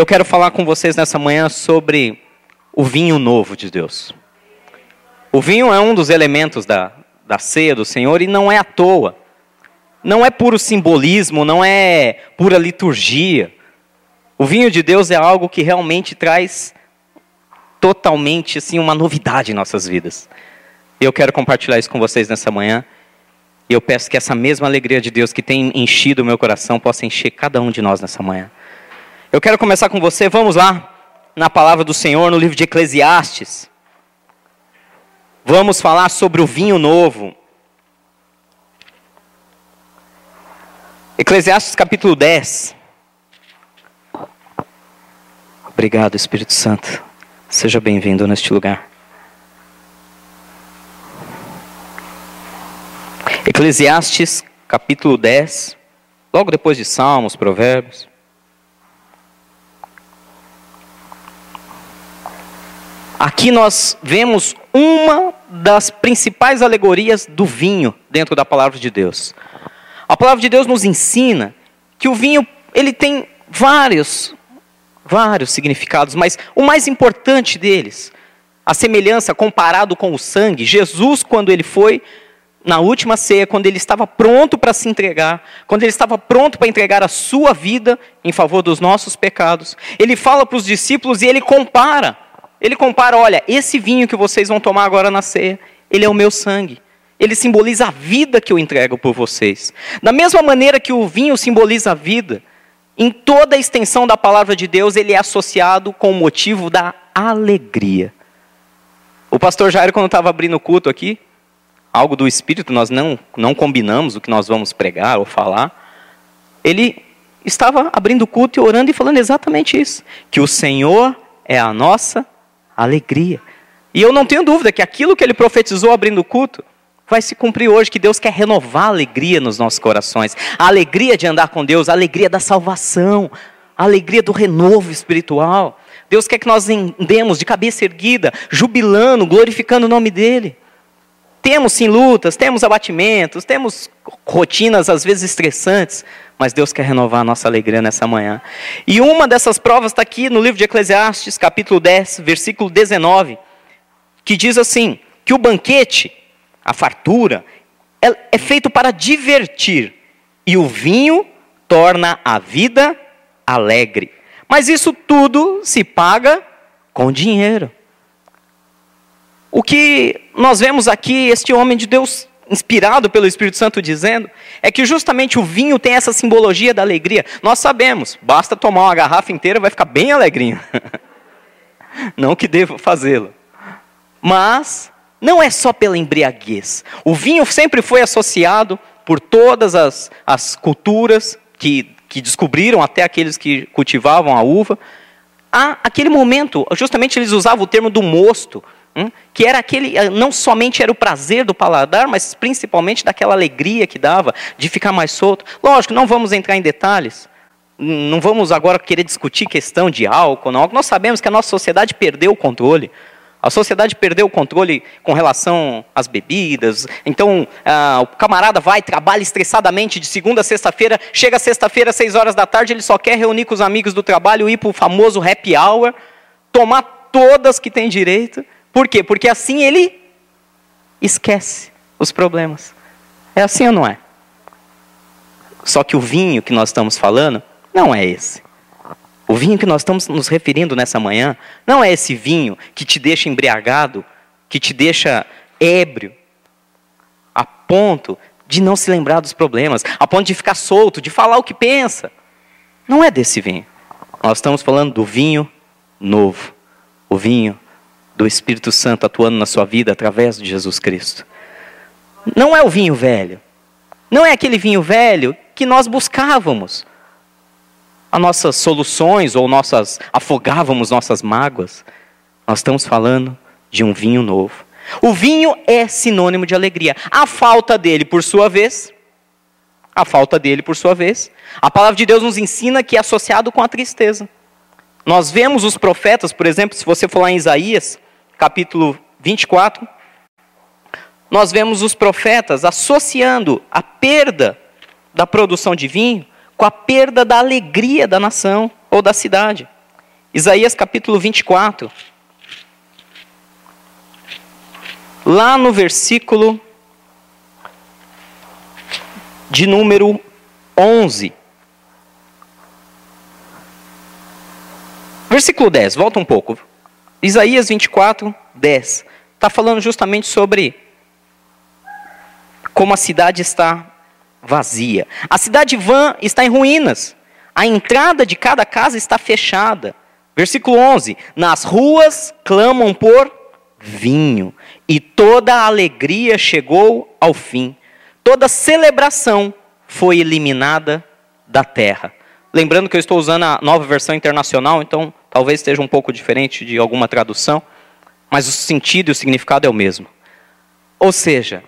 Eu quero falar com vocês nessa manhã sobre o vinho novo de Deus. O vinho é um dos elementos da, da ceia do Senhor e não é à toa. Não é puro simbolismo, não é pura liturgia. O vinho de Deus é algo que realmente traz totalmente assim uma novidade em nossas vidas. Eu quero compartilhar isso com vocês nessa manhã. E eu peço que essa mesma alegria de Deus que tem enchido o meu coração possa encher cada um de nós nessa manhã. Eu quero começar com você, vamos lá, na palavra do Senhor, no livro de Eclesiastes. Vamos falar sobre o vinho novo. Eclesiastes capítulo 10. Obrigado, Espírito Santo. Seja bem-vindo neste lugar. Eclesiastes capítulo 10, logo depois de Salmos, Provérbios. Aqui nós vemos uma das principais alegorias do vinho dentro da palavra de Deus. A palavra de Deus nos ensina que o vinho ele tem vários vários significados, mas o mais importante deles, a semelhança comparado com o sangue, Jesus quando ele foi na última ceia, quando ele estava pronto para se entregar, quando ele estava pronto para entregar a sua vida em favor dos nossos pecados, ele fala para os discípulos e ele compara ele compara, olha, esse vinho que vocês vão tomar agora na ceia, ele é o meu sangue. Ele simboliza a vida que eu entrego por vocês. Da mesma maneira que o vinho simboliza a vida, em toda a extensão da palavra de Deus, ele é associado com o motivo da alegria. O pastor Jairo, quando estava abrindo o culto aqui, algo do Espírito, nós não, não combinamos o que nós vamos pregar ou falar, ele estava abrindo o culto e orando e falando exatamente isso: que o Senhor é a nossa alegria. E eu não tenho dúvida que aquilo que ele profetizou abrindo o culto vai se cumprir hoje, que Deus quer renovar a alegria nos nossos corações, a alegria de andar com Deus, a alegria da salvação, a alegria do renovo espiritual. Deus quer que nós andemos de cabeça erguida, jubilando, glorificando o nome dele. Temos sim lutas, temos abatimentos, temos rotinas às vezes estressantes, mas Deus quer renovar a nossa alegria nessa manhã. E uma dessas provas está aqui no livro de Eclesiastes, capítulo 10, versículo 19, que diz assim: que o banquete, a fartura, é, é feito para divertir, e o vinho torna a vida alegre. Mas isso tudo se paga com dinheiro. O que nós vemos aqui, este homem de Deus inspirado pelo Espírito Santo dizendo, é que justamente o vinho tem essa simbologia da alegria. Nós sabemos, basta tomar uma garrafa inteira vai ficar bem alegrinho. não que devo fazê-lo. Mas não é só pela embriaguez. O vinho sempre foi associado por todas as, as culturas que, que descobriram, até aqueles que cultivavam a uva, a aquele momento, justamente eles usavam o termo do mosto? Que era aquele, eh, não somente era o prazer do paladar, mas principalmente daquela alegria que dava de ficar mais solto. Lógico, não vamos entrar em detalhes, não vamos agora querer discutir questão de álcool, não. Nós sabemos que a nossa sociedade perdeu o controle. A sociedade perdeu o controle com relação às bebidas. Então, ah, o camarada vai, trabalha estressadamente de segunda a sexta-feira, chega sexta-feira, seis horas da tarde, ele só quer reunir com os amigos do trabalho, ir para o famoso happy hour, tomar todas que tem direito por quê? Porque assim ele esquece os problemas. É assim ou não é? Só que o vinho que nós estamos falando não é esse. O vinho que nós estamos nos referindo nessa manhã não é esse vinho que te deixa embriagado, que te deixa ébrio, a ponto de não se lembrar dos problemas, a ponto de ficar solto, de falar o que pensa. Não é desse vinho. Nós estamos falando do vinho novo. O vinho do Espírito Santo atuando na sua vida através de Jesus Cristo. Não é o vinho velho. Não é aquele vinho velho que nós buscávamos. As nossas soluções ou nossas afogávamos nossas mágoas. Nós estamos falando de um vinho novo. O vinho é sinônimo de alegria. A falta dele, por sua vez, a falta dele, por sua vez, a palavra de Deus nos ensina que é associado com a tristeza. Nós vemos os profetas, por exemplo, se você for lá em Isaías, capítulo 24, nós vemos os profetas associando a perda da produção de vinho com a perda da alegria da nação ou da cidade. Isaías capítulo 24. Lá no versículo de número 11. Versículo 10, volta um pouco. Isaías 24, 10. Está falando justamente sobre como a cidade está vazia. A cidade vã está em ruínas. A entrada de cada casa está fechada. Versículo 11: Nas ruas clamam por vinho, e toda a alegria chegou ao fim. Toda celebração foi eliminada da terra. Lembrando que eu estou usando a nova versão internacional, então talvez esteja um pouco diferente de alguma tradução, mas o sentido e o significado é o mesmo. Ou seja,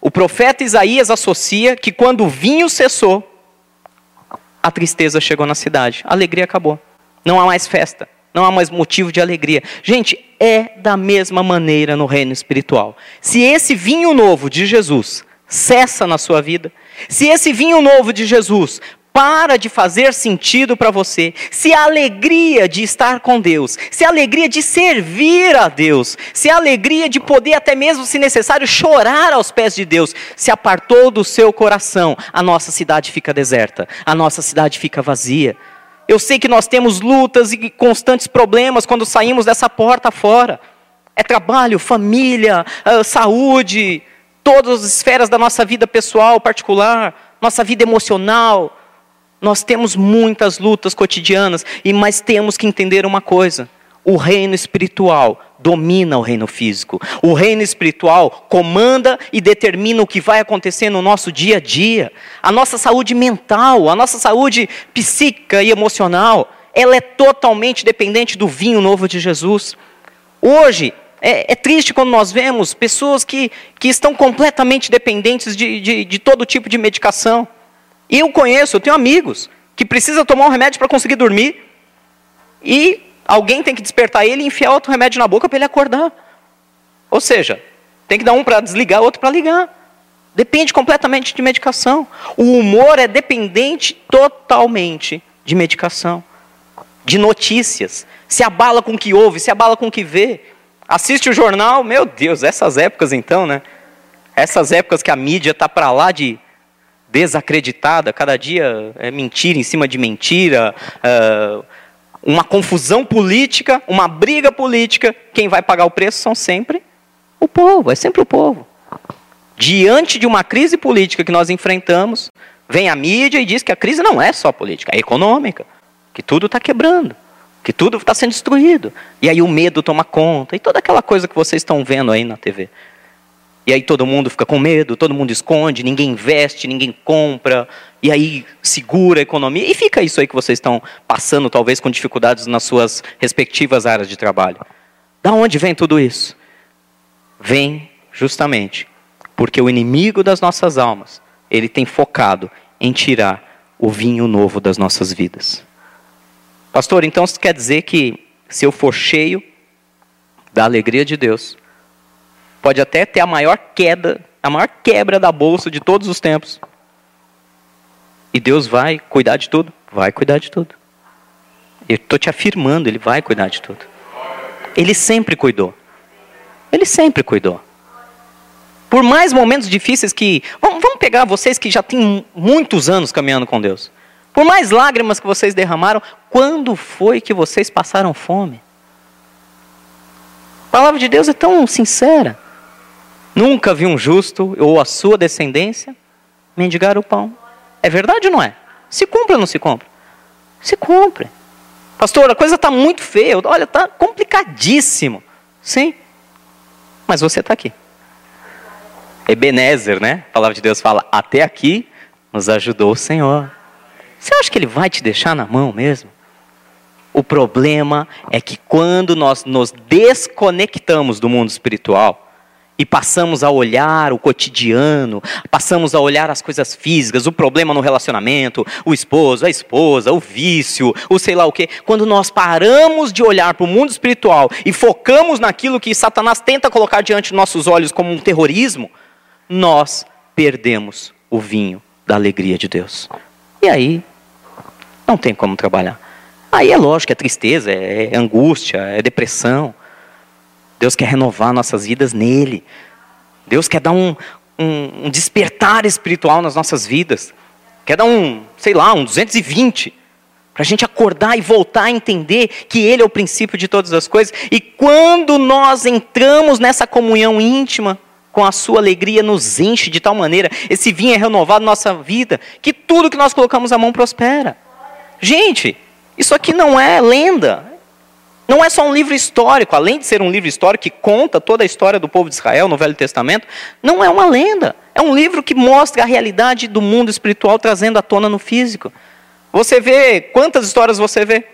o profeta Isaías associa que quando o vinho cessou, a tristeza chegou na cidade, a alegria acabou. Não há mais festa, não há mais motivo de alegria. Gente, é da mesma maneira no reino espiritual. Se esse vinho novo de Jesus cessa na sua vida, se esse vinho novo de Jesus para de fazer sentido para você, se a alegria de estar com Deus, se a alegria de servir a Deus, se a alegria de poder até mesmo, se necessário, chorar aos pés de Deus, se apartou do seu coração, a nossa cidade fica deserta, a nossa cidade fica vazia. Eu sei que nós temos lutas e constantes problemas quando saímos dessa porta fora. É trabalho, família, ah, saúde, todas as esferas da nossa vida pessoal, particular, nossa vida emocional, nós temos muitas lutas cotidianas, e mas temos que entender uma coisa: o reino espiritual domina o reino físico. O reino espiritual comanda e determina o que vai acontecer no nosso dia a dia. A nossa saúde mental, a nossa saúde psíquica e emocional, ela é totalmente dependente do vinho novo de Jesus. Hoje, é, é triste quando nós vemos pessoas que, que estão completamente dependentes de, de, de todo tipo de medicação. E eu conheço, eu tenho amigos que precisam tomar um remédio para conseguir dormir. E alguém tem que despertar ele e enfiar outro remédio na boca para ele acordar. Ou seja, tem que dar um para desligar, outro para ligar. Depende completamente de medicação. O humor é dependente totalmente de medicação, de notícias. Se abala com o que ouve, se abala com o que vê. Assiste o jornal, meu Deus, essas épocas então, né? Essas épocas que a mídia está para lá de desacreditada, cada dia é mentira em cima de mentira, uh, uma confusão política, uma briga política. Quem vai pagar o preço são sempre o povo, é sempre o povo. Diante de uma crise política que nós enfrentamos, vem a mídia e diz que a crise não é só política, é econômica, que tudo está quebrando, que tudo está sendo destruído. E aí o medo toma conta, e toda aquela coisa que vocês estão vendo aí na TV. E aí todo mundo fica com medo, todo mundo esconde, ninguém investe, ninguém compra, e aí segura a economia. E fica isso aí que vocês estão passando, talvez com dificuldades nas suas respectivas áreas de trabalho. Da onde vem tudo isso? Vem justamente porque o inimigo das nossas almas, ele tem focado em tirar o vinho novo das nossas vidas. Pastor, então isso quer dizer que se eu for cheio da alegria de Deus, pode até ter a maior queda, a maior quebra da bolsa de todos os tempos. E Deus vai cuidar de tudo? Vai cuidar de tudo. Eu estou te afirmando, Ele vai cuidar de tudo. Ele sempre cuidou. Ele sempre cuidou. Por mais momentos difíceis que. Vamos, pegar vocês que já têm muitos anos caminhando com Deus. Por mais lágrimas que vocês derramaram, quando foi que vocês passaram fome? A palavra de Deus é tão sincera. Nunca vi um justo ou a sua descendência mendigar o pão. É verdade ou não é? Se cumpre ou não se cumpre? Se cumpre. Pastor, a coisa está muito feia. Olha, está complicadíssimo. Sim. Mas você está aqui. Ebenezer, né? A palavra de Deus fala: até aqui nos ajudou o Senhor. Você acha que Ele vai te deixar na mão mesmo? O problema é que quando nós nos desconectamos do mundo espiritual, e passamos a olhar o cotidiano, passamos a olhar as coisas físicas, o problema no relacionamento, o esposo, a esposa, o vício, o sei lá o quê. Quando nós paramos de olhar para o mundo espiritual e focamos naquilo que Satanás tenta colocar diante de nossos olhos como um terrorismo, nós perdemos o vinho da alegria de Deus. E aí, não tem como trabalhar. Aí é lógico, é tristeza, é angústia, é depressão. Deus quer renovar nossas vidas nele. Deus quer dar um, um, um despertar espiritual nas nossas vidas. Quer dar um, sei lá, um 220. Para a gente acordar e voltar a entender que Ele é o princípio de todas as coisas. E quando nós entramos nessa comunhão íntima, com a sua alegria nos enche de tal maneira, esse vinho é renovado na nossa vida, que tudo que nós colocamos a mão prospera. Gente, isso aqui não é lenda. Não é só um livro histórico, além de ser um livro histórico que conta toda a história do povo de Israel no Velho Testamento, não é uma lenda. É um livro que mostra a realidade do mundo espiritual trazendo à tona no físico. Você vê, quantas histórias você vê?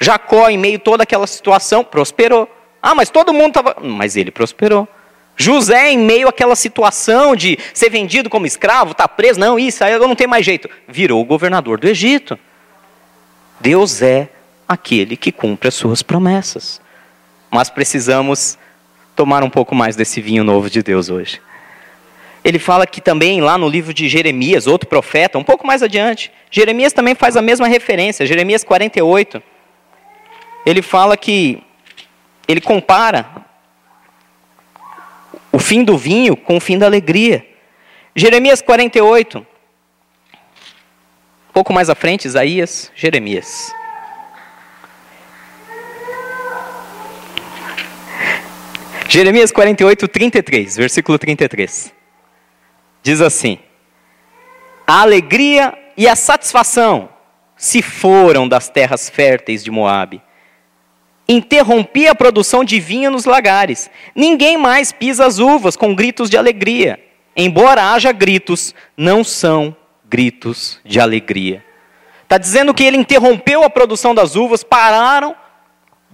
Jacó, em meio a toda aquela situação, prosperou. Ah, mas todo mundo estava. Mas ele prosperou. José, em meio àquela situação de ser vendido como escravo, está preso, não, isso aí eu não tenho mais jeito. Virou o governador do Egito. Deus é aquele que cumpre as suas promessas. Mas precisamos tomar um pouco mais desse vinho novo de Deus hoje. Ele fala que também lá no livro de Jeremias, outro profeta, um pouco mais adiante, Jeremias também faz a mesma referência, Jeremias 48. Ele fala que ele compara o fim do vinho com o fim da alegria. Jeremias 48. Um pouco mais à frente, Isaías, Jeremias. Jeremias 48, 33, versículo 33. Diz assim: A alegria e a satisfação se foram das terras férteis de Moabe interrompi a produção de vinho nos lagares. Ninguém mais pisa as uvas com gritos de alegria. Embora haja gritos, não são gritos de alegria. Está dizendo que ele interrompeu a produção das uvas, pararam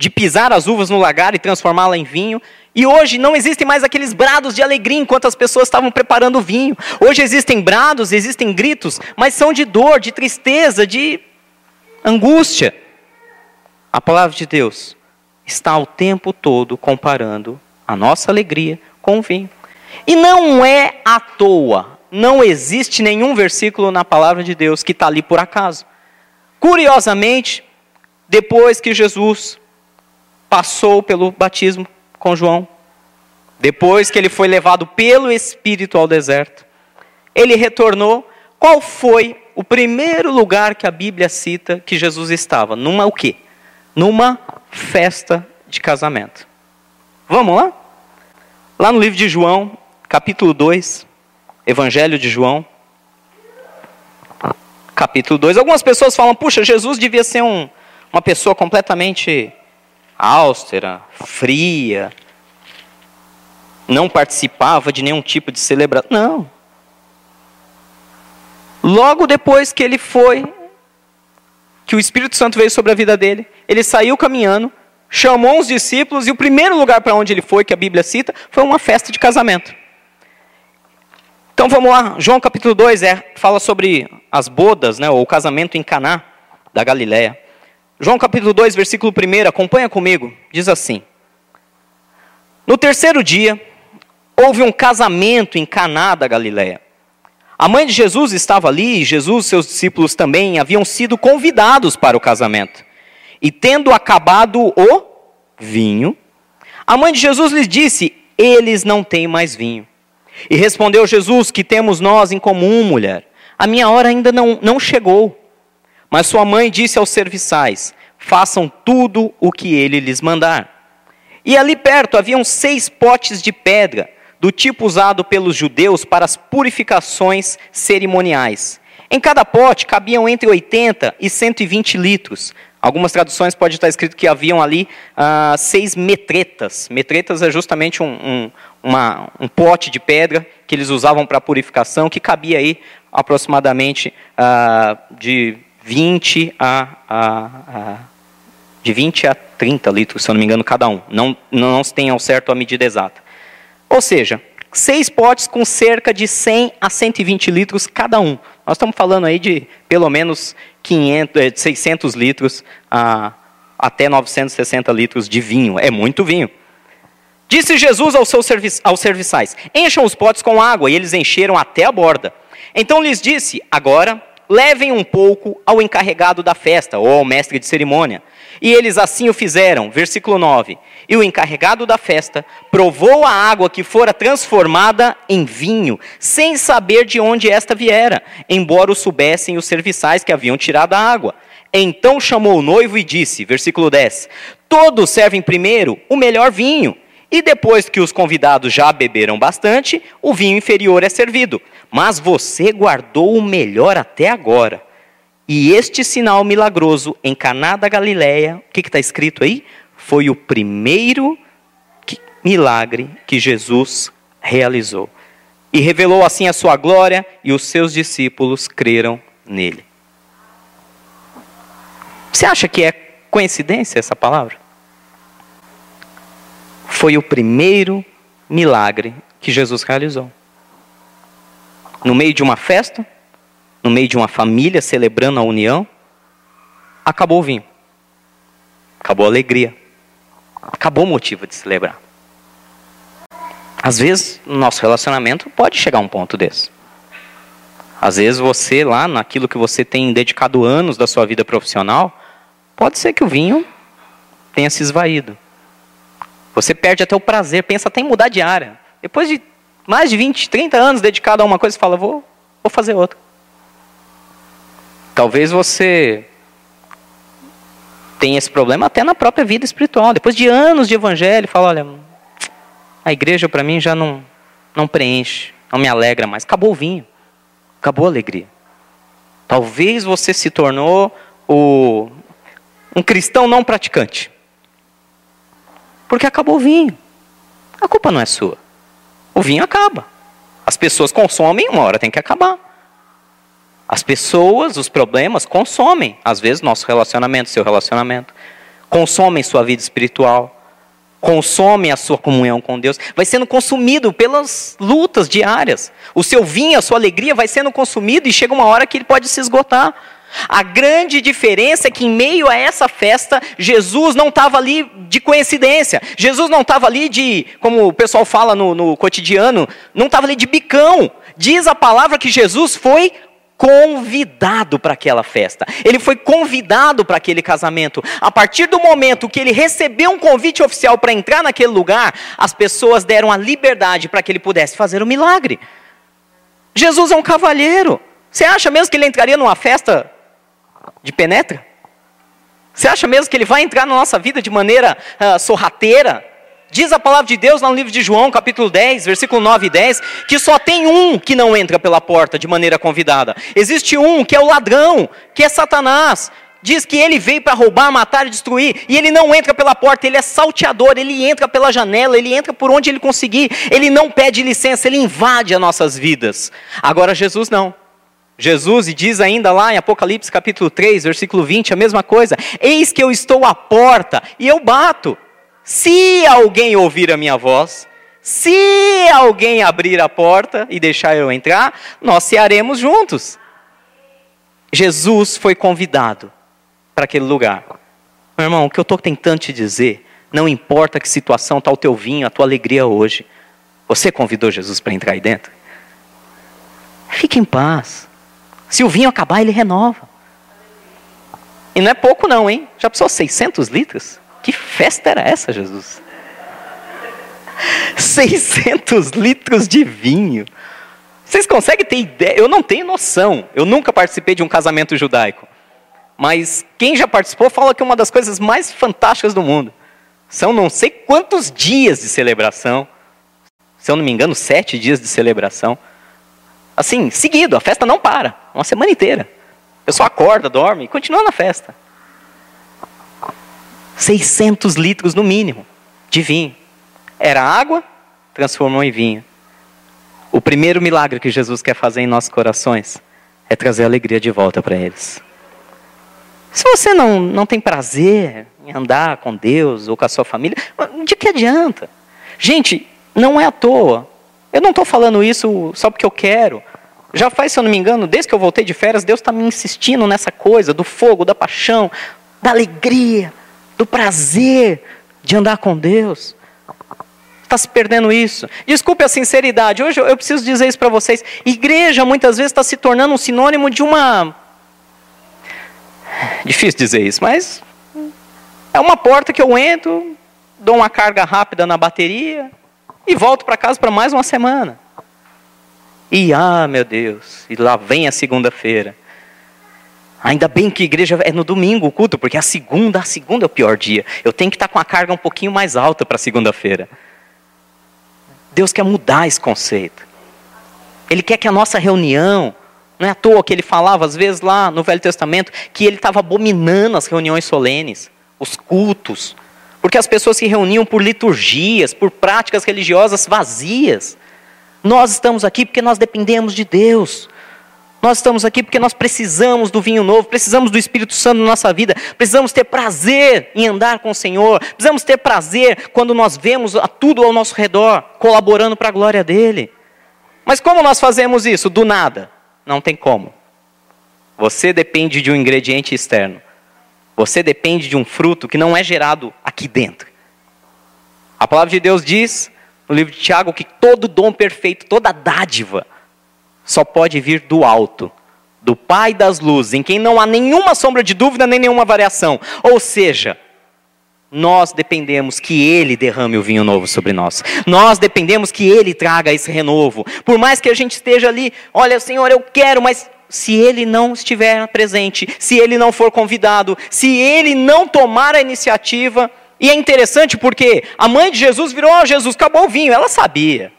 de pisar as uvas no lagar e transformá-la em vinho. E hoje não existem mais aqueles brados de alegria enquanto as pessoas estavam preparando o vinho. Hoje existem brados, existem gritos, mas são de dor, de tristeza, de angústia. A palavra de Deus está o tempo todo comparando a nossa alegria com o vinho. E não é à toa, não existe nenhum versículo na palavra de Deus que está ali por acaso. Curiosamente, depois que Jesus passou pelo batismo com João, depois que ele foi levado pelo Espírito ao deserto, ele retornou. Qual foi o primeiro lugar que a Bíblia cita que Jesus estava? Numa o quê? Numa festa de casamento. Vamos lá? Lá no livro de João, capítulo 2, Evangelho de João, capítulo 2. Algumas pessoas falam, puxa, Jesus devia ser um, uma pessoa completamente austera, fria, não participava de nenhum tipo de celebração. Não. Logo depois que ele foi que o Espírito Santo veio sobre a vida dele. Ele saiu caminhando, chamou os discípulos e o primeiro lugar para onde ele foi, que a Bíblia cita, foi uma festa de casamento. Então vamos lá, João capítulo 2 é, fala sobre as bodas, né, ou o casamento em Caná da Galiléia. João capítulo 2, versículo 1, acompanha comigo, diz assim: No terceiro dia, houve um casamento em Caná da Galiléia. A mãe de Jesus estava ali e Jesus e seus discípulos também haviam sido convidados para o casamento. E tendo acabado o vinho, a mãe de Jesus lhes disse: Eles não têm mais vinho. E respondeu Jesus: Que temos nós em comum, mulher? A minha hora ainda não, não chegou. Mas sua mãe disse aos serviçais: Façam tudo o que ele lhes mandar. E ali perto haviam seis potes de pedra do tipo usado pelos judeus para as purificações cerimoniais. Em cada pote cabiam entre 80 e 120 litros. Algumas traduções pode estar escrito que haviam ali ah, seis metretas. Metretas é justamente um, um, uma, um, pote de pedra que eles usavam para purificação, que cabia aí aproximadamente ah, de 20 a, a, a, de 20 a 30 litros, se eu não me engano, cada um. Não, não se tem ao certo a medida exata. Ou seja, seis potes com cerca de 100 a 120 litros cada um. Nós estamos falando aí de pelo menos 500, 600 eh, litros a, até 960 litros de vinho. É muito vinho. Disse Jesus aos seus servi aos serviçais: Encham os potes com água. E eles encheram até a borda. Então lhes disse: Agora levem um pouco ao encarregado da festa, ou ao mestre de cerimônia. E eles assim o fizeram. Versículo 9. E o encarregado da festa provou a água que fora transformada em vinho, sem saber de onde esta viera, embora o soubessem os serviçais que haviam tirado a água. Então chamou o noivo e disse, versículo 10: Todos servem primeiro o melhor vinho, e depois que os convidados já beberam bastante, o vinho inferior é servido. Mas você guardou o melhor até agora. E este sinal milagroso em Caná da Galileia, o que está escrito aí? Foi o primeiro que, milagre que Jesus realizou. E revelou assim a sua glória, e os seus discípulos creram nele. Você acha que é coincidência essa palavra? Foi o primeiro milagre que Jesus realizou. No meio de uma festa, no meio de uma família celebrando a união, acabou o vinho. Acabou a alegria. Acabou o motivo de celebrar. Às vezes, no nosso relacionamento pode chegar a um ponto desse. Às vezes você lá naquilo que você tem dedicado anos da sua vida profissional, pode ser que o vinho tenha se esvaído. Você perde até o prazer, pensa até em mudar de área. Depois de mais de 20, 30 anos dedicado a uma coisa, você fala, vou, vou fazer outra. Talvez você tenha esse problema até na própria vida espiritual. Depois de anos de evangelho, fala, olha, a igreja para mim já não, não preenche, não me alegra mais. Acabou o vinho, acabou a alegria. Talvez você se tornou o, um cristão não praticante. Porque acabou o vinho. A culpa não é sua. O vinho acaba. As pessoas consomem, uma hora tem que acabar. As pessoas, os problemas, consomem, às vezes, nosso relacionamento, seu relacionamento. Consomem sua vida espiritual. Consomem a sua comunhão com Deus. Vai sendo consumido pelas lutas diárias. O seu vinho, a sua alegria vai sendo consumido e chega uma hora que ele pode se esgotar. A grande diferença é que, em meio a essa festa, Jesus não estava ali de coincidência. Jesus não estava ali de, como o pessoal fala no, no cotidiano, não estava ali de bicão. Diz a palavra que Jesus foi convidado para aquela festa. Ele foi convidado para aquele casamento. A partir do momento que ele recebeu um convite oficial para entrar naquele lugar, as pessoas deram a liberdade para que ele pudesse fazer o milagre. Jesus é um cavalheiro. Você acha mesmo que ele entraria numa festa de penetra? Você acha mesmo que ele vai entrar na nossa vida de maneira uh, sorrateira? Diz a palavra de Deus no livro de João, capítulo 10, versículo 9 e 10, que só tem um que não entra pela porta de maneira convidada. Existe um que é o ladrão, que é Satanás. Diz que ele veio para roubar, matar e destruir, e ele não entra pela porta, ele é salteador, ele entra pela janela, ele entra por onde ele conseguir, ele não pede licença, ele invade as nossas vidas. Agora Jesus não. Jesus, e diz ainda lá em Apocalipse capítulo 3, versículo 20, a mesma coisa: Eis que eu estou à porta e eu bato. Se alguém ouvir a minha voz, se alguém abrir a porta e deixar eu entrar, nós cearemos juntos. Jesus foi convidado para aquele lugar. Meu irmão, o que eu estou tentando te dizer, não importa que situação está o teu vinho, a tua alegria hoje. Você convidou Jesus para entrar aí dentro? Fique em paz. Se o vinho acabar, ele renova. E não é pouco não, hein? Já pensou 600 litros? Que festa era essa, Jesus? 600 litros de vinho. Vocês conseguem ter ideia? Eu não tenho noção. Eu nunca participei de um casamento judaico. Mas quem já participou fala que é uma das coisas mais fantásticas do mundo. São não sei quantos dias de celebração. Se eu não me engano, sete dias de celebração. Assim, seguido, a festa não para. Uma semana inteira. O pessoal acorda, dorme e continua na festa. 600 litros no mínimo de vinho. Era água, transformou em vinho. O primeiro milagre que Jesus quer fazer em nossos corações é trazer alegria de volta para eles. Se você não, não tem prazer em andar com Deus ou com a sua família, de que adianta? Gente, não é à toa. Eu não estou falando isso só porque eu quero. Já faz, se eu não me engano, desde que eu voltei de férias, Deus está me insistindo nessa coisa do fogo, da paixão, da alegria, do prazer de andar com Deus. Está se perdendo isso. Desculpe a sinceridade, hoje eu preciso dizer isso para vocês. Igreja muitas vezes está se tornando um sinônimo de uma. Difícil dizer isso, mas. É uma porta que eu entro, dou uma carga rápida na bateria e volto para casa para mais uma semana. E ah, meu Deus, e lá vem a segunda-feira. Ainda bem que igreja é no domingo o culto, porque a segunda, a segunda é o pior dia. Eu tenho que estar com a carga um pouquinho mais alta para segunda-feira. Deus quer mudar esse conceito. Ele quer que a nossa reunião, não é à toa que ele falava às vezes lá no Velho Testamento que ele estava abominando as reuniões solenes, os cultos, porque as pessoas se reuniam por liturgias, por práticas religiosas vazias. Nós estamos aqui porque nós dependemos de Deus. Nós estamos aqui porque nós precisamos do vinho novo, precisamos do Espírito Santo na nossa vida, precisamos ter prazer em andar com o Senhor, precisamos ter prazer quando nós vemos tudo ao nosso redor colaborando para a glória dele. Mas como nós fazemos isso? Do nada. Não tem como. Você depende de um ingrediente externo. Você depende de um fruto que não é gerado aqui dentro. A palavra de Deus diz no livro de Tiago que todo dom perfeito, toda dádiva, só pode vir do alto, do Pai das luzes, em quem não há nenhuma sombra de dúvida nem nenhuma variação. Ou seja, nós dependemos que Ele derrame o vinho novo sobre nós. Nós dependemos que Ele traga esse renovo. Por mais que a gente esteja ali, olha, Senhor, eu quero, mas se Ele não estiver presente, se Ele não for convidado, se Ele não tomar a iniciativa, e é interessante porque a mãe de Jesus virou, oh, Jesus, acabou o vinho. Ela sabia,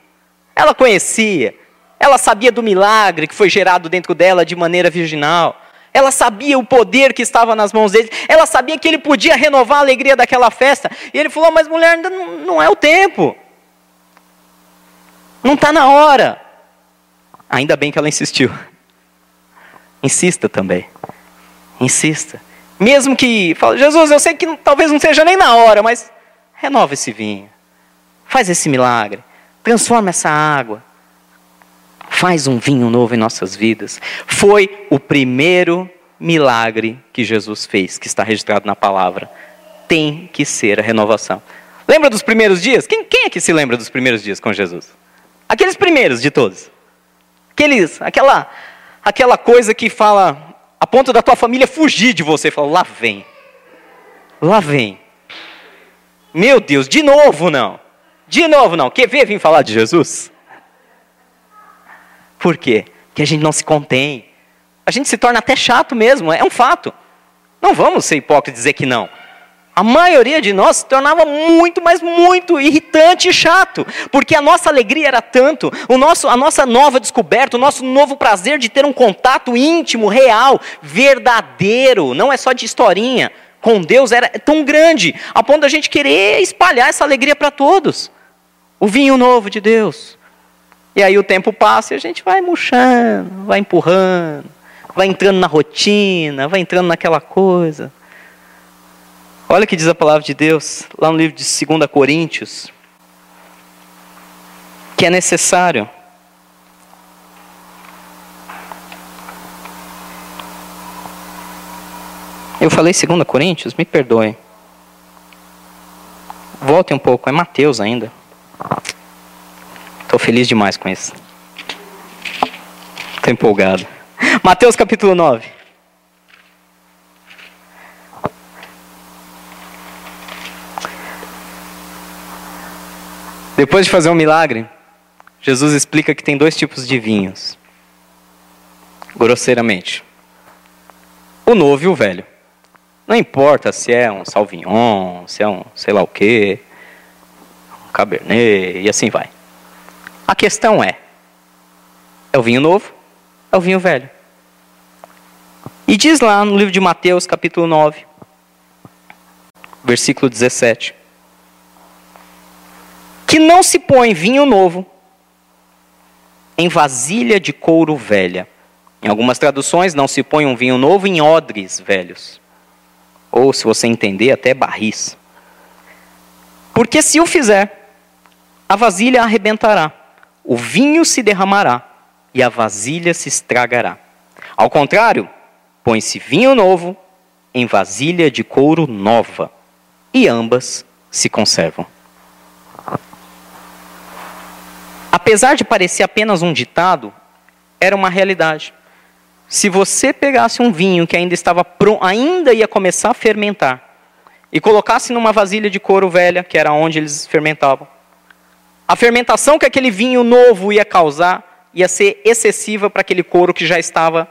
ela conhecia, ela sabia do milagre que foi gerado dentro dela de maneira virginal. Ela sabia o poder que estava nas mãos dele. Ela sabia que ele podia renovar a alegria daquela festa. E ele falou: Mas mulher, ainda não, não é o tempo. Não está na hora. Ainda bem que ela insistiu. Insista também. Insista. Mesmo que. Fala, Jesus, eu sei que talvez não seja nem na hora, mas renova esse vinho. Faz esse milagre. Transforma essa água faz um vinho novo em nossas vidas. Foi o primeiro milagre que Jesus fez, que está registrado na palavra. Tem que ser a renovação. Lembra dos primeiros dias? Quem, quem é que se lembra dos primeiros dias com Jesus? Aqueles primeiros de todos. Aqueles, aquela, aquela coisa que fala, a ponto da tua família fugir de você. Fala, lá vem. Lá vem. Meu Deus, de novo não. De novo não. Quer ver vir falar de Jesus? Por quê? Que a gente não se contém. A gente se torna até chato mesmo, é um fato. Não vamos ser hipócritas e dizer que não. A maioria de nós se tornava muito, mas muito irritante e chato, porque a nossa alegria era tanto, o nosso, a nossa nova descoberta, o nosso novo prazer de ter um contato íntimo, real, verdadeiro, não é só de historinha, com Deus era tão grande, a ponto da gente querer espalhar essa alegria para todos. O vinho novo de Deus. E aí o tempo passa e a gente vai murchando, vai empurrando, vai entrando na rotina, vai entrando naquela coisa. Olha o que diz a palavra de Deus, lá no livro de 2 Coríntios, que é necessário. Eu falei 2 Coríntios? Me perdoe. Volte um pouco, é Mateus ainda. Estou feliz demais com isso. Estou empolgado. Mateus capítulo 9. Depois de fazer um milagre, Jesus explica que tem dois tipos de vinhos. Grosseiramente. O novo e o velho. Não importa se é um Sauvignon, se é um sei lá o quê, um Cabernet e assim vai. A questão é: é o vinho novo? É o vinho velho? E diz lá no livro de Mateus, capítulo 9, versículo 17: que não se põe vinho novo em vasilha de couro velha. Em algumas traduções, não se põe um vinho novo em odres velhos. Ou, se você entender, até barris. Porque se o fizer, a vasilha arrebentará o vinho se derramará e a vasilha se estragará. Ao contrário, põe-se vinho novo em vasilha de couro nova, e ambas se conservam. Apesar de parecer apenas um ditado, era uma realidade. Se você pegasse um vinho que ainda estava pronto, ainda ia começar a fermentar, e colocasse numa vasilha de couro velha, que era onde eles fermentavam, a fermentação que aquele vinho novo ia causar ia ser excessiva para aquele couro que já estava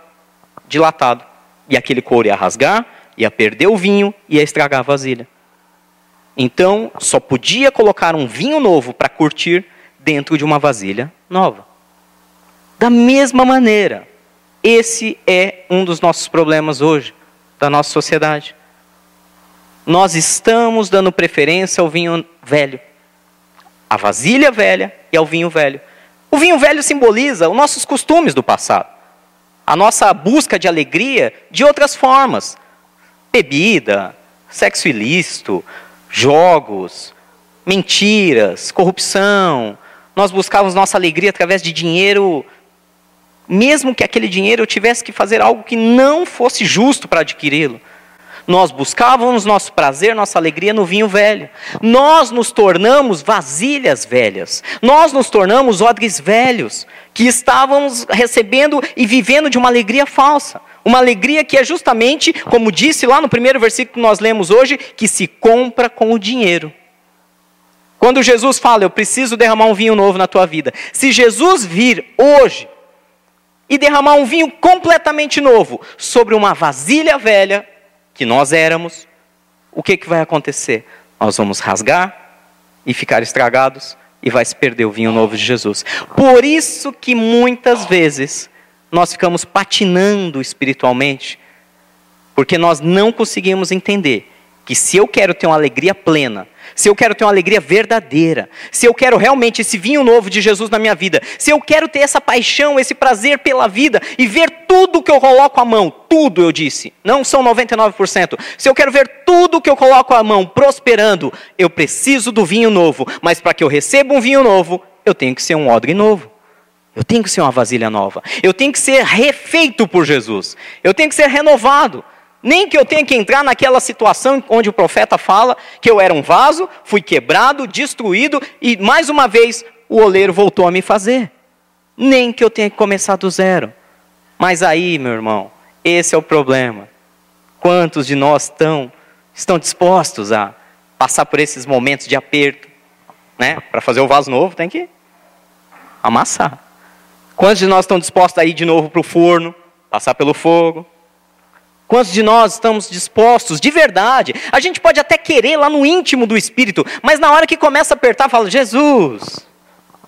dilatado. E aquele couro ia rasgar, ia perder o vinho, ia estragar a vasilha. Então, só podia colocar um vinho novo para curtir dentro de uma vasilha nova. Da mesma maneira, esse é um dos nossos problemas hoje, da nossa sociedade. Nós estamos dando preferência ao vinho velho a vasilha velha e ao vinho velho. O vinho velho simboliza os nossos costumes do passado, a nossa busca de alegria de outras formas: bebida, sexo ilícito, jogos, mentiras, corrupção. Nós buscávamos nossa alegria através de dinheiro, mesmo que aquele dinheiro eu tivesse que fazer algo que não fosse justo para adquiri-lo. Nós buscávamos nosso prazer, nossa alegria no vinho velho. Nós nos tornamos vasilhas velhas. Nós nos tornamos odres velhos, que estávamos recebendo e vivendo de uma alegria falsa. Uma alegria que é justamente, como disse lá no primeiro versículo que nós lemos hoje, que se compra com o dinheiro. Quando Jesus fala, eu preciso derramar um vinho novo na tua vida. Se Jesus vir hoje e derramar um vinho completamente novo sobre uma vasilha velha, que nós éramos, o que, que vai acontecer? Nós vamos rasgar e ficar estragados e vai se perder o vinho novo de Jesus. Por isso que muitas vezes nós ficamos patinando espiritualmente, porque nós não conseguimos entender que se eu quero ter uma alegria plena, se eu quero ter uma alegria verdadeira, se eu quero realmente esse vinho novo de Jesus na minha vida, se eu quero ter essa paixão, esse prazer pela vida e ver tudo que eu coloco à mão, tudo eu disse, não são 99%. Se eu quero ver tudo que eu coloco à mão prosperando, eu preciso do vinho novo, mas para que eu receba um vinho novo, eu tenho que ser um odre novo. Eu tenho que ser uma vasilha nova. Eu tenho que ser refeito por Jesus. Eu tenho que ser renovado. Nem que eu tenha que entrar naquela situação onde o profeta fala que eu era um vaso, fui quebrado, destruído e mais uma vez o oleiro voltou a me fazer. Nem que eu tenha que começar do zero. Mas aí, meu irmão, esse é o problema. Quantos de nós estão, estão dispostos a passar por esses momentos de aperto? Né? Para fazer o vaso novo tem que amassar. Quantos de nós estão dispostos a ir de novo para o forno, passar pelo fogo? Quantos de nós estamos dispostos, de verdade? A gente pode até querer lá no íntimo do espírito, mas na hora que começa a apertar, fala: Jesus,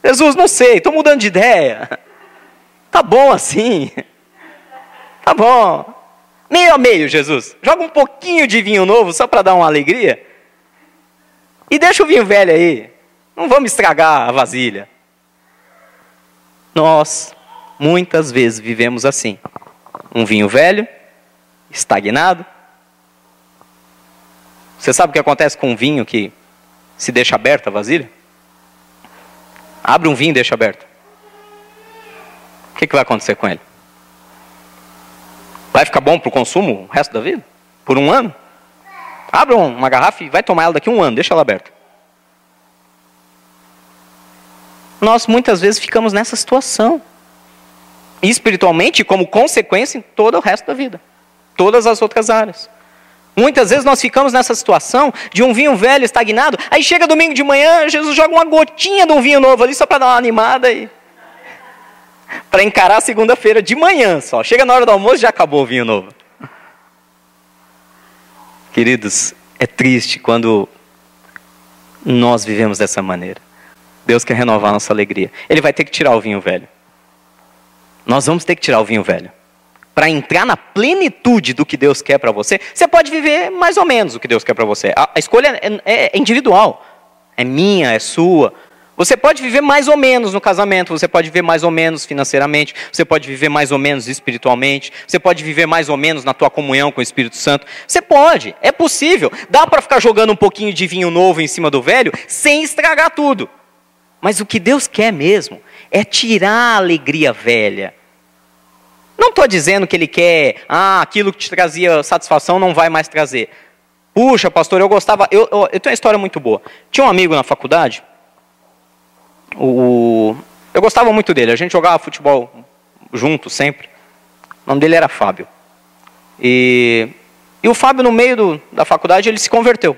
Jesus, não sei, estou mudando de ideia. Tá bom assim. Tá bom. Meio a meio, Jesus. Joga um pouquinho de vinho novo só para dar uma alegria. E deixa o vinho velho aí. Não vamos estragar a vasilha. Nós, muitas vezes, vivemos assim. Um vinho velho estagnado. Você sabe o que acontece com um vinho que se deixa aberto a vasilha? Abre um vinho e deixa aberto. O que, que vai acontecer com ele? Vai ficar bom para o consumo o resto da vida? Por um ano? Abre uma garrafa e vai tomar ela daqui a um ano, deixa ela aberta. Nós muitas vezes ficamos nessa situação. Espiritualmente, como consequência em todo o resto da vida todas as outras áreas. Muitas vezes nós ficamos nessa situação de um vinho velho estagnado, aí chega domingo de manhã, Jesus joga uma gotinha de um vinho novo ali só para dar uma animada e para encarar a segunda-feira de manhã só. Chega na hora do almoço já acabou o vinho novo. Queridos, é triste quando nós vivemos dessa maneira. Deus quer renovar nossa alegria. Ele vai ter que tirar o vinho velho. Nós vamos ter que tirar o vinho velho para entrar na plenitude do que Deus quer para você, você pode viver mais ou menos o que Deus quer para você. A, escolha é, é, é, individual, é minha, é sua. Você pode viver mais ou menos no casamento, você pode viver mais ou menos financeiramente, você pode viver mais ou menos espiritualmente, você pode viver mais ou menos na tua comunhão com o Espírito Santo. Você pode, é possível. Dá para ficar jogando um pouquinho de vinho novo em cima do velho sem estragar tudo. Mas o que Deus quer mesmo é tirar a alegria velha não estou dizendo que ele quer, ah, aquilo que te trazia satisfação não vai mais trazer. Puxa, pastor, eu gostava. Eu, eu, eu tenho uma história muito boa. Tinha um amigo na faculdade, o, Eu gostava muito dele, a gente jogava futebol junto sempre. O nome dele era Fábio. E, e o Fábio, no meio do, da faculdade, ele se converteu.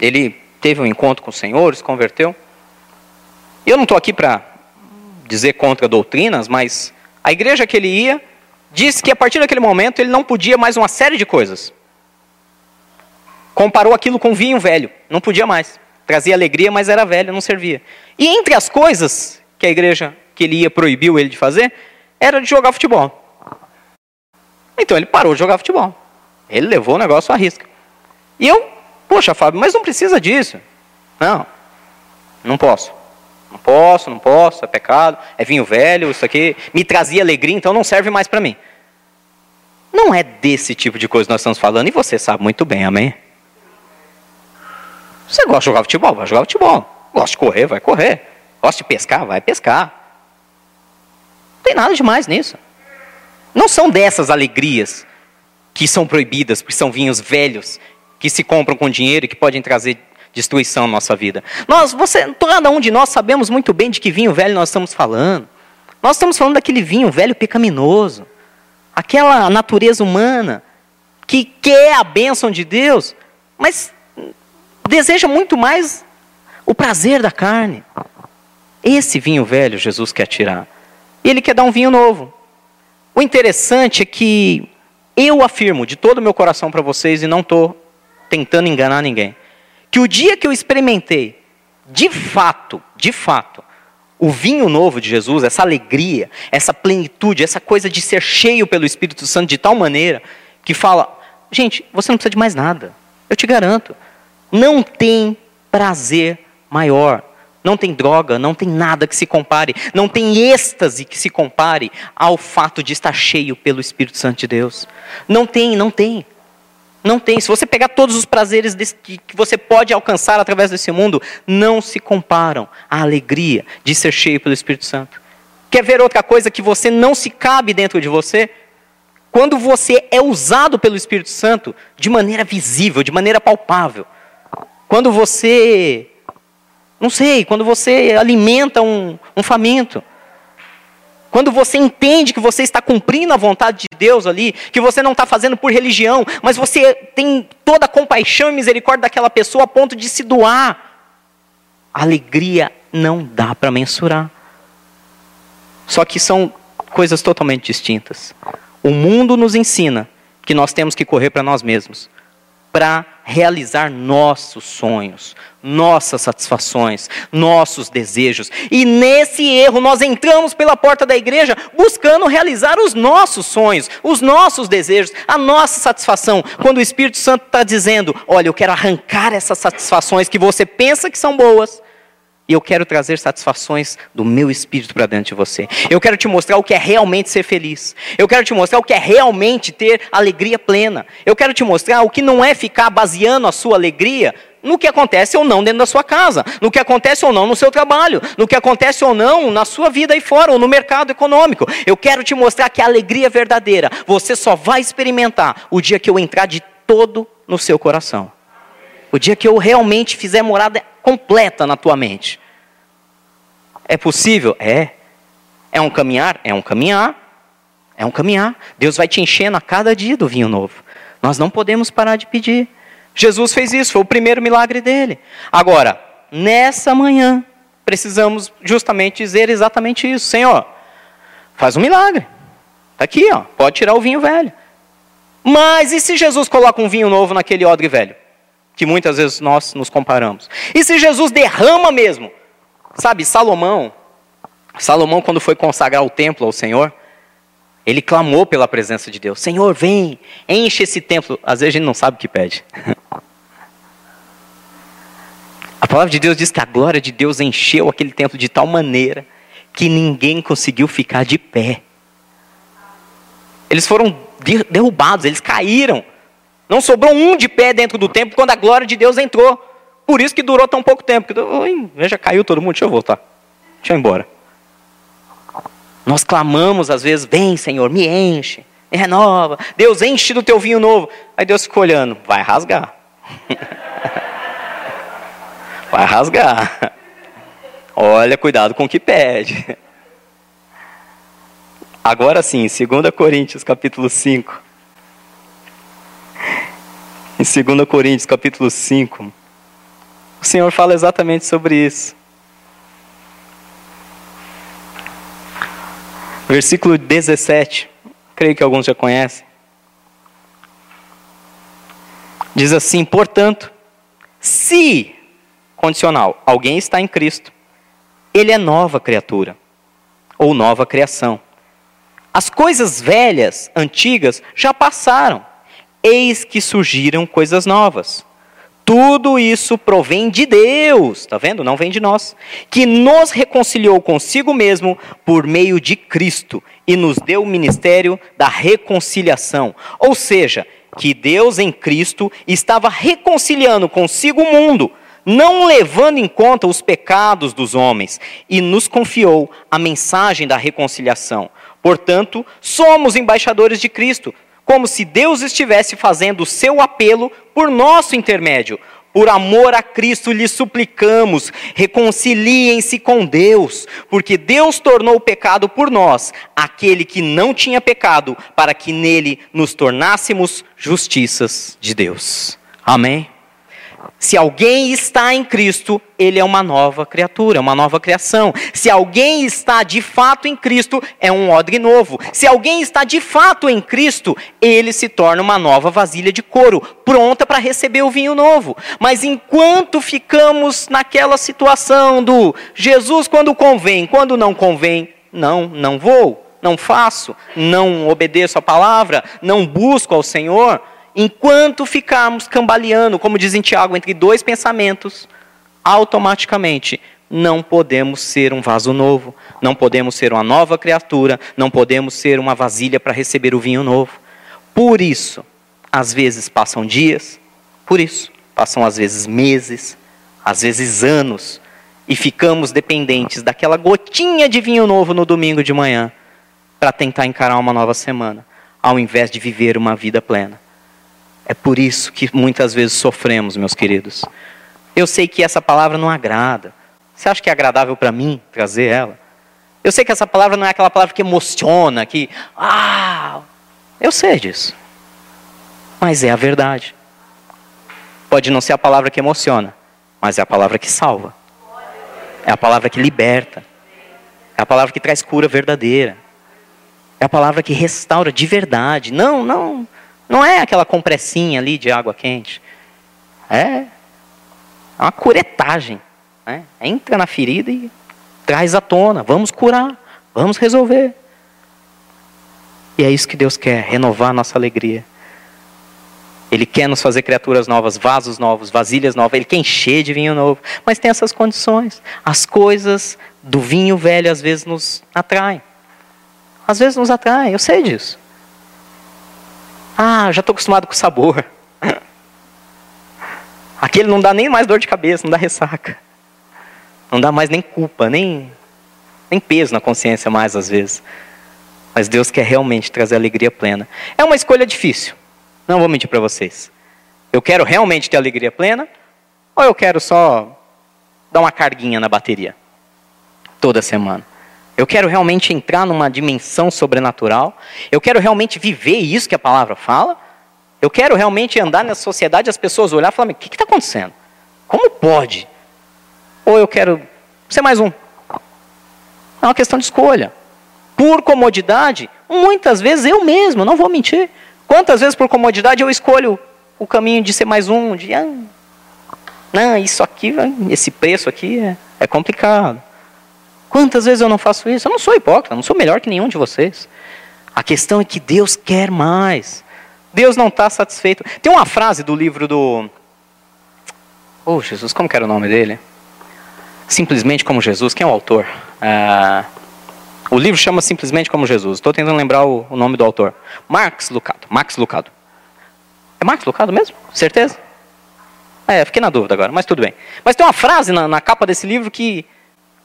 Ele teve um encontro com o Senhor, se converteu. Eu não estou aqui para dizer contra doutrinas, mas a igreja que ele ia disse que a partir daquele momento ele não podia mais uma série de coisas. Comparou aquilo com vinho velho, não podia mais. Trazia alegria, mas era velho, não servia. E entre as coisas que a igreja que ele ia proibiu ele de fazer, era de jogar futebol. Então ele parou de jogar futebol. Ele levou o negócio à risca. E eu, poxa, Fábio, mas não precisa disso. Não, não posso. Não posso, não posso, é pecado, é vinho velho, isso aqui me trazia alegria, então não serve mais para mim. Não é desse tipo de coisa que nós estamos falando, e você sabe muito bem, amém? Você gosta de jogar futebol? Vai jogar futebol. Gosta de correr? Vai correr. Gosta de pescar? Vai pescar. Não tem nada demais nisso. Não são dessas alegrias que são proibidas, porque são vinhos velhos, que se compram com dinheiro e que podem trazer destruição na nossa vida. Nós, você, cada um de nós sabemos muito bem de que vinho velho nós estamos falando. Nós estamos falando daquele vinho velho pecaminoso, aquela natureza humana que quer a bênção de Deus, mas deseja muito mais o prazer da carne. Esse vinho velho Jesus quer tirar. E ele quer dar um vinho novo. O interessante é que eu afirmo de todo o meu coração para vocês, e não estou tentando enganar ninguém, que o dia que eu experimentei, de fato, de fato, o vinho novo de Jesus, essa alegria, essa plenitude, essa coisa de ser cheio pelo Espírito Santo de tal maneira que fala: gente, você não precisa de mais nada. Eu te garanto. Não tem prazer maior. Não tem droga, não tem nada que se compare, não tem êxtase que se compare ao fato de estar cheio pelo Espírito Santo de Deus. Não tem, não tem. Não tem. Se você pegar todos os prazeres desse, que, você pode alcançar através desse mundo, não se comparam à alegria de ser cheio pelo Espírito Santo. Quer ver outra coisa que você não se cabe dentro de você? Quando você é usado pelo Espírito Santo de maneira visível, de maneira palpável. Quando você, não sei, quando você alimenta um, um faminto. Quando você entende que você está cumprindo a vontade de Deus ali, que você não está fazendo por religião, mas você tem toda a compaixão e misericórdia daquela pessoa a ponto de se doar, alegria não dá para mensurar. Só que são coisas totalmente distintas. O mundo nos ensina que nós temos que correr para nós mesmos para realizar nossos sonhos, nossas satisfações, nossos desejos. E nesse erro nós entramos pela porta da igreja buscando realizar os nossos sonhos, os nossos desejos, a nossa satisfação. Quando o Espírito Santo está dizendo: Olha, eu quero arrancar essas satisfações que você pensa que são boas e eu quero trazer satisfações do meu espírito para dentro de você. Eu quero te mostrar o que é realmente ser feliz. Eu quero te mostrar o que é realmente ter alegria plena. Eu quero te mostrar o que não é ficar baseando a sua alegria no que acontece ou não dentro da sua casa, no que acontece ou não no seu trabalho, no que acontece ou não na sua vida aí fora, ou no mercado econômico. Eu quero te mostrar que a alegria verdadeira você só vai experimentar o dia que eu entrar de todo no seu coração. O dia que eu realmente fizer morada completa na tua mente. É possível? É. É um caminhar? É um caminhar. É um caminhar. Deus vai te enchendo a cada dia do vinho novo. Nós não podemos parar de pedir. Jesus fez isso, foi o primeiro milagre dele. Agora, nessa manhã, precisamos justamente dizer exatamente isso. Senhor, faz um milagre. Está aqui, ó, pode tirar o vinho velho. Mas e se Jesus coloca um vinho novo naquele odre velho? que muitas vezes nós nos comparamos. E se Jesus derrama mesmo? Sabe, Salomão, Salomão quando foi consagrar o templo ao Senhor, ele clamou pela presença de Deus. Senhor, vem, enche esse templo. Às vezes a gente não sabe o que pede. A palavra de Deus diz que a glória de Deus encheu aquele templo de tal maneira que ninguém conseguiu ficar de pé. Eles foram derrubados, eles caíram. Não sobrou um de pé dentro do templo quando a glória de Deus entrou. Por isso que durou tão pouco tempo. Já caiu todo mundo, deixa eu voltar. Deixa eu ir embora. Nós clamamos às vezes, vem Senhor, me enche, me renova. Deus enche do teu vinho novo. Aí Deus fica olhando, vai rasgar. vai rasgar. Olha, cuidado com o que pede. Agora sim, 2 Coríntios capítulo 5. Em 2 Coríntios capítulo 5, o Senhor fala exatamente sobre isso. Versículo 17, creio que alguns já conhecem. Diz assim: portanto, se, condicional, alguém está em Cristo, ele é nova criatura, ou nova criação. As coisas velhas, antigas, já passaram, eis que surgiram coisas novas. Tudo isso provém de Deus, está vendo? Não vem de nós. Que nos reconciliou consigo mesmo por meio de Cristo e nos deu o ministério da reconciliação. Ou seja, que Deus em Cristo estava reconciliando consigo o mundo, não levando em conta os pecados dos homens, e nos confiou a mensagem da reconciliação. Portanto, somos embaixadores de Cristo, como se Deus estivesse fazendo o seu apelo por nosso intermédio. Por amor a Cristo lhe suplicamos, reconciliem-se com Deus, porque Deus tornou o pecado por nós, aquele que não tinha pecado, para que nele nos tornássemos justiças de Deus. Amém? Se alguém está em Cristo, ele é uma nova criatura, uma nova criação. Se alguém está de fato em Cristo, é um odre novo. Se alguém está de fato em Cristo, ele se torna uma nova vasilha de couro, pronta para receber o vinho novo. Mas enquanto ficamos naquela situação do Jesus quando convém, quando não convém, não, não vou, não faço, não obedeço a palavra, não busco ao Senhor, enquanto ficarmos cambaleando, como diz em Tiago, entre dois pensamentos, automaticamente não podemos ser um vaso novo, não podemos ser uma nova criatura, não podemos ser uma vasilha para receber o vinho novo. Por isso, às vezes passam dias, por isso, passam às vezes meses, às vezes anos, e ficamos dependentes daquela gotinha de vinho novo no domingo de manhã para tentar encarar uma nova semana, ao invés de viver uma vida plena. É por isso que muitas vezes sofremos, meus queridos. Eu sei que essa palavra não agrada. Você acha que é agradável para mim trazer ela? Eu sei que essa palavra não é aquela palavra que emociona, que. Ah! Eu sei disso. Mas é a verdade. Pode não ser a palavra que emociona, mas é a palavra que salva. É a palavra que liberta. É a palavra que traz cura verdadeira. É a palavra que restaura de verdade. Não, não. Não é aquela compressinha ali de água quente. É é uma curetagem. Né? Entra na ferida e traz à tona. Vamos curar, vamos resolver. E é isso que Deus quer, renovar a nossa alegria. Ele quer nos fazer criaturas novas, vasos novos, vasilhas novas. Ele quer encher de vinho novo. Mas tem essas condições. As coisas do vinho velho às vezes nos atraem. Às vezes nos atraem, eu sei disso. Ah, já estou acostumado com o sabor. Aquele não dá nem mais dor de cabeça, não dá ressaca. Não dá mais nem culpa, nem, nem peso na consciência mais às vezes. Mas Deus quer realmente trazer alegria plena. É uma escolha difícil. Não vou mentir para vocês. Eu quero realmente ter alegria plena ou eu quero só dar uma carguinha na bateria toda semana? Eu quero realmente entrar numa dimensão sobrenatural. Eu quero realmente viver isso que a palavra fala. Eu quero realmente andar nessa sociedade, as pessoas olhar e falar: o que está acontecendo? Como pode? Ou eu quero ser mais um? É uma questão de escolha. Por comodidade, muitas vezes eu mesmo, não vou mentir. Quantas vezes por comodidade eu escolho o caminho de ser mais um, de ah, não, isso aqui, esse preço aqui é, é complicado. Quantas vezes eu não faço isso? Eu não sou hipócrita, não sou melhor que nenhum de vocês. A questão é que Deus quer mais. Deus não está satisfeito. Tem uma frase do livro do. Oh, Jesus, como que era o nome dele? Simplesmente como Jesus. Quem é o autor? Ah, o livro chama Simplesmente como Jesus. Estou tentando lembrar o, o, nome do autor. Marx Lucado. Max Lucado. É Max Lucado mesmo? Certeza? É, fiquei na dúvida agora, mas tudo bem. Mas tem uma frase na, na capa desse livro que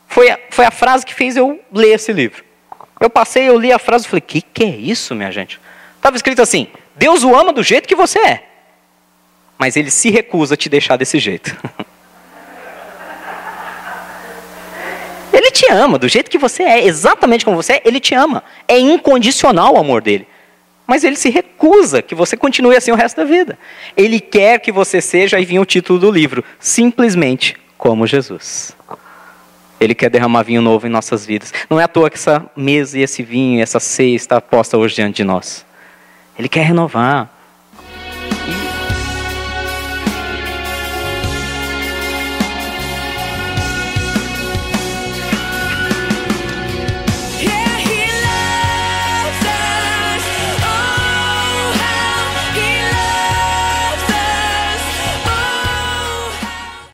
foi a, foi a frase que fez eu ler esse livro. Eu passei, eu li a frase e falei: que que é isso, minha gente? Estava escrito assim: Deus o ama do jeito que você é, mas ele se recusa a te deixar desse jeito. Ele te ama, do jeito que você é, exatamente como você é, ele te ama. É incondicional o amor dele. Mas ele se recusa que você continue assim o resto da vida. Ele quer que você seja, aí vinha o título do livro, simplesmente como Jesus. Ele quer derramar vinho novo em nossas vidas. Não é à toa que essa mesa e esse vinho, essa ceia está posta hoje diante de nós. Ele quer renovar.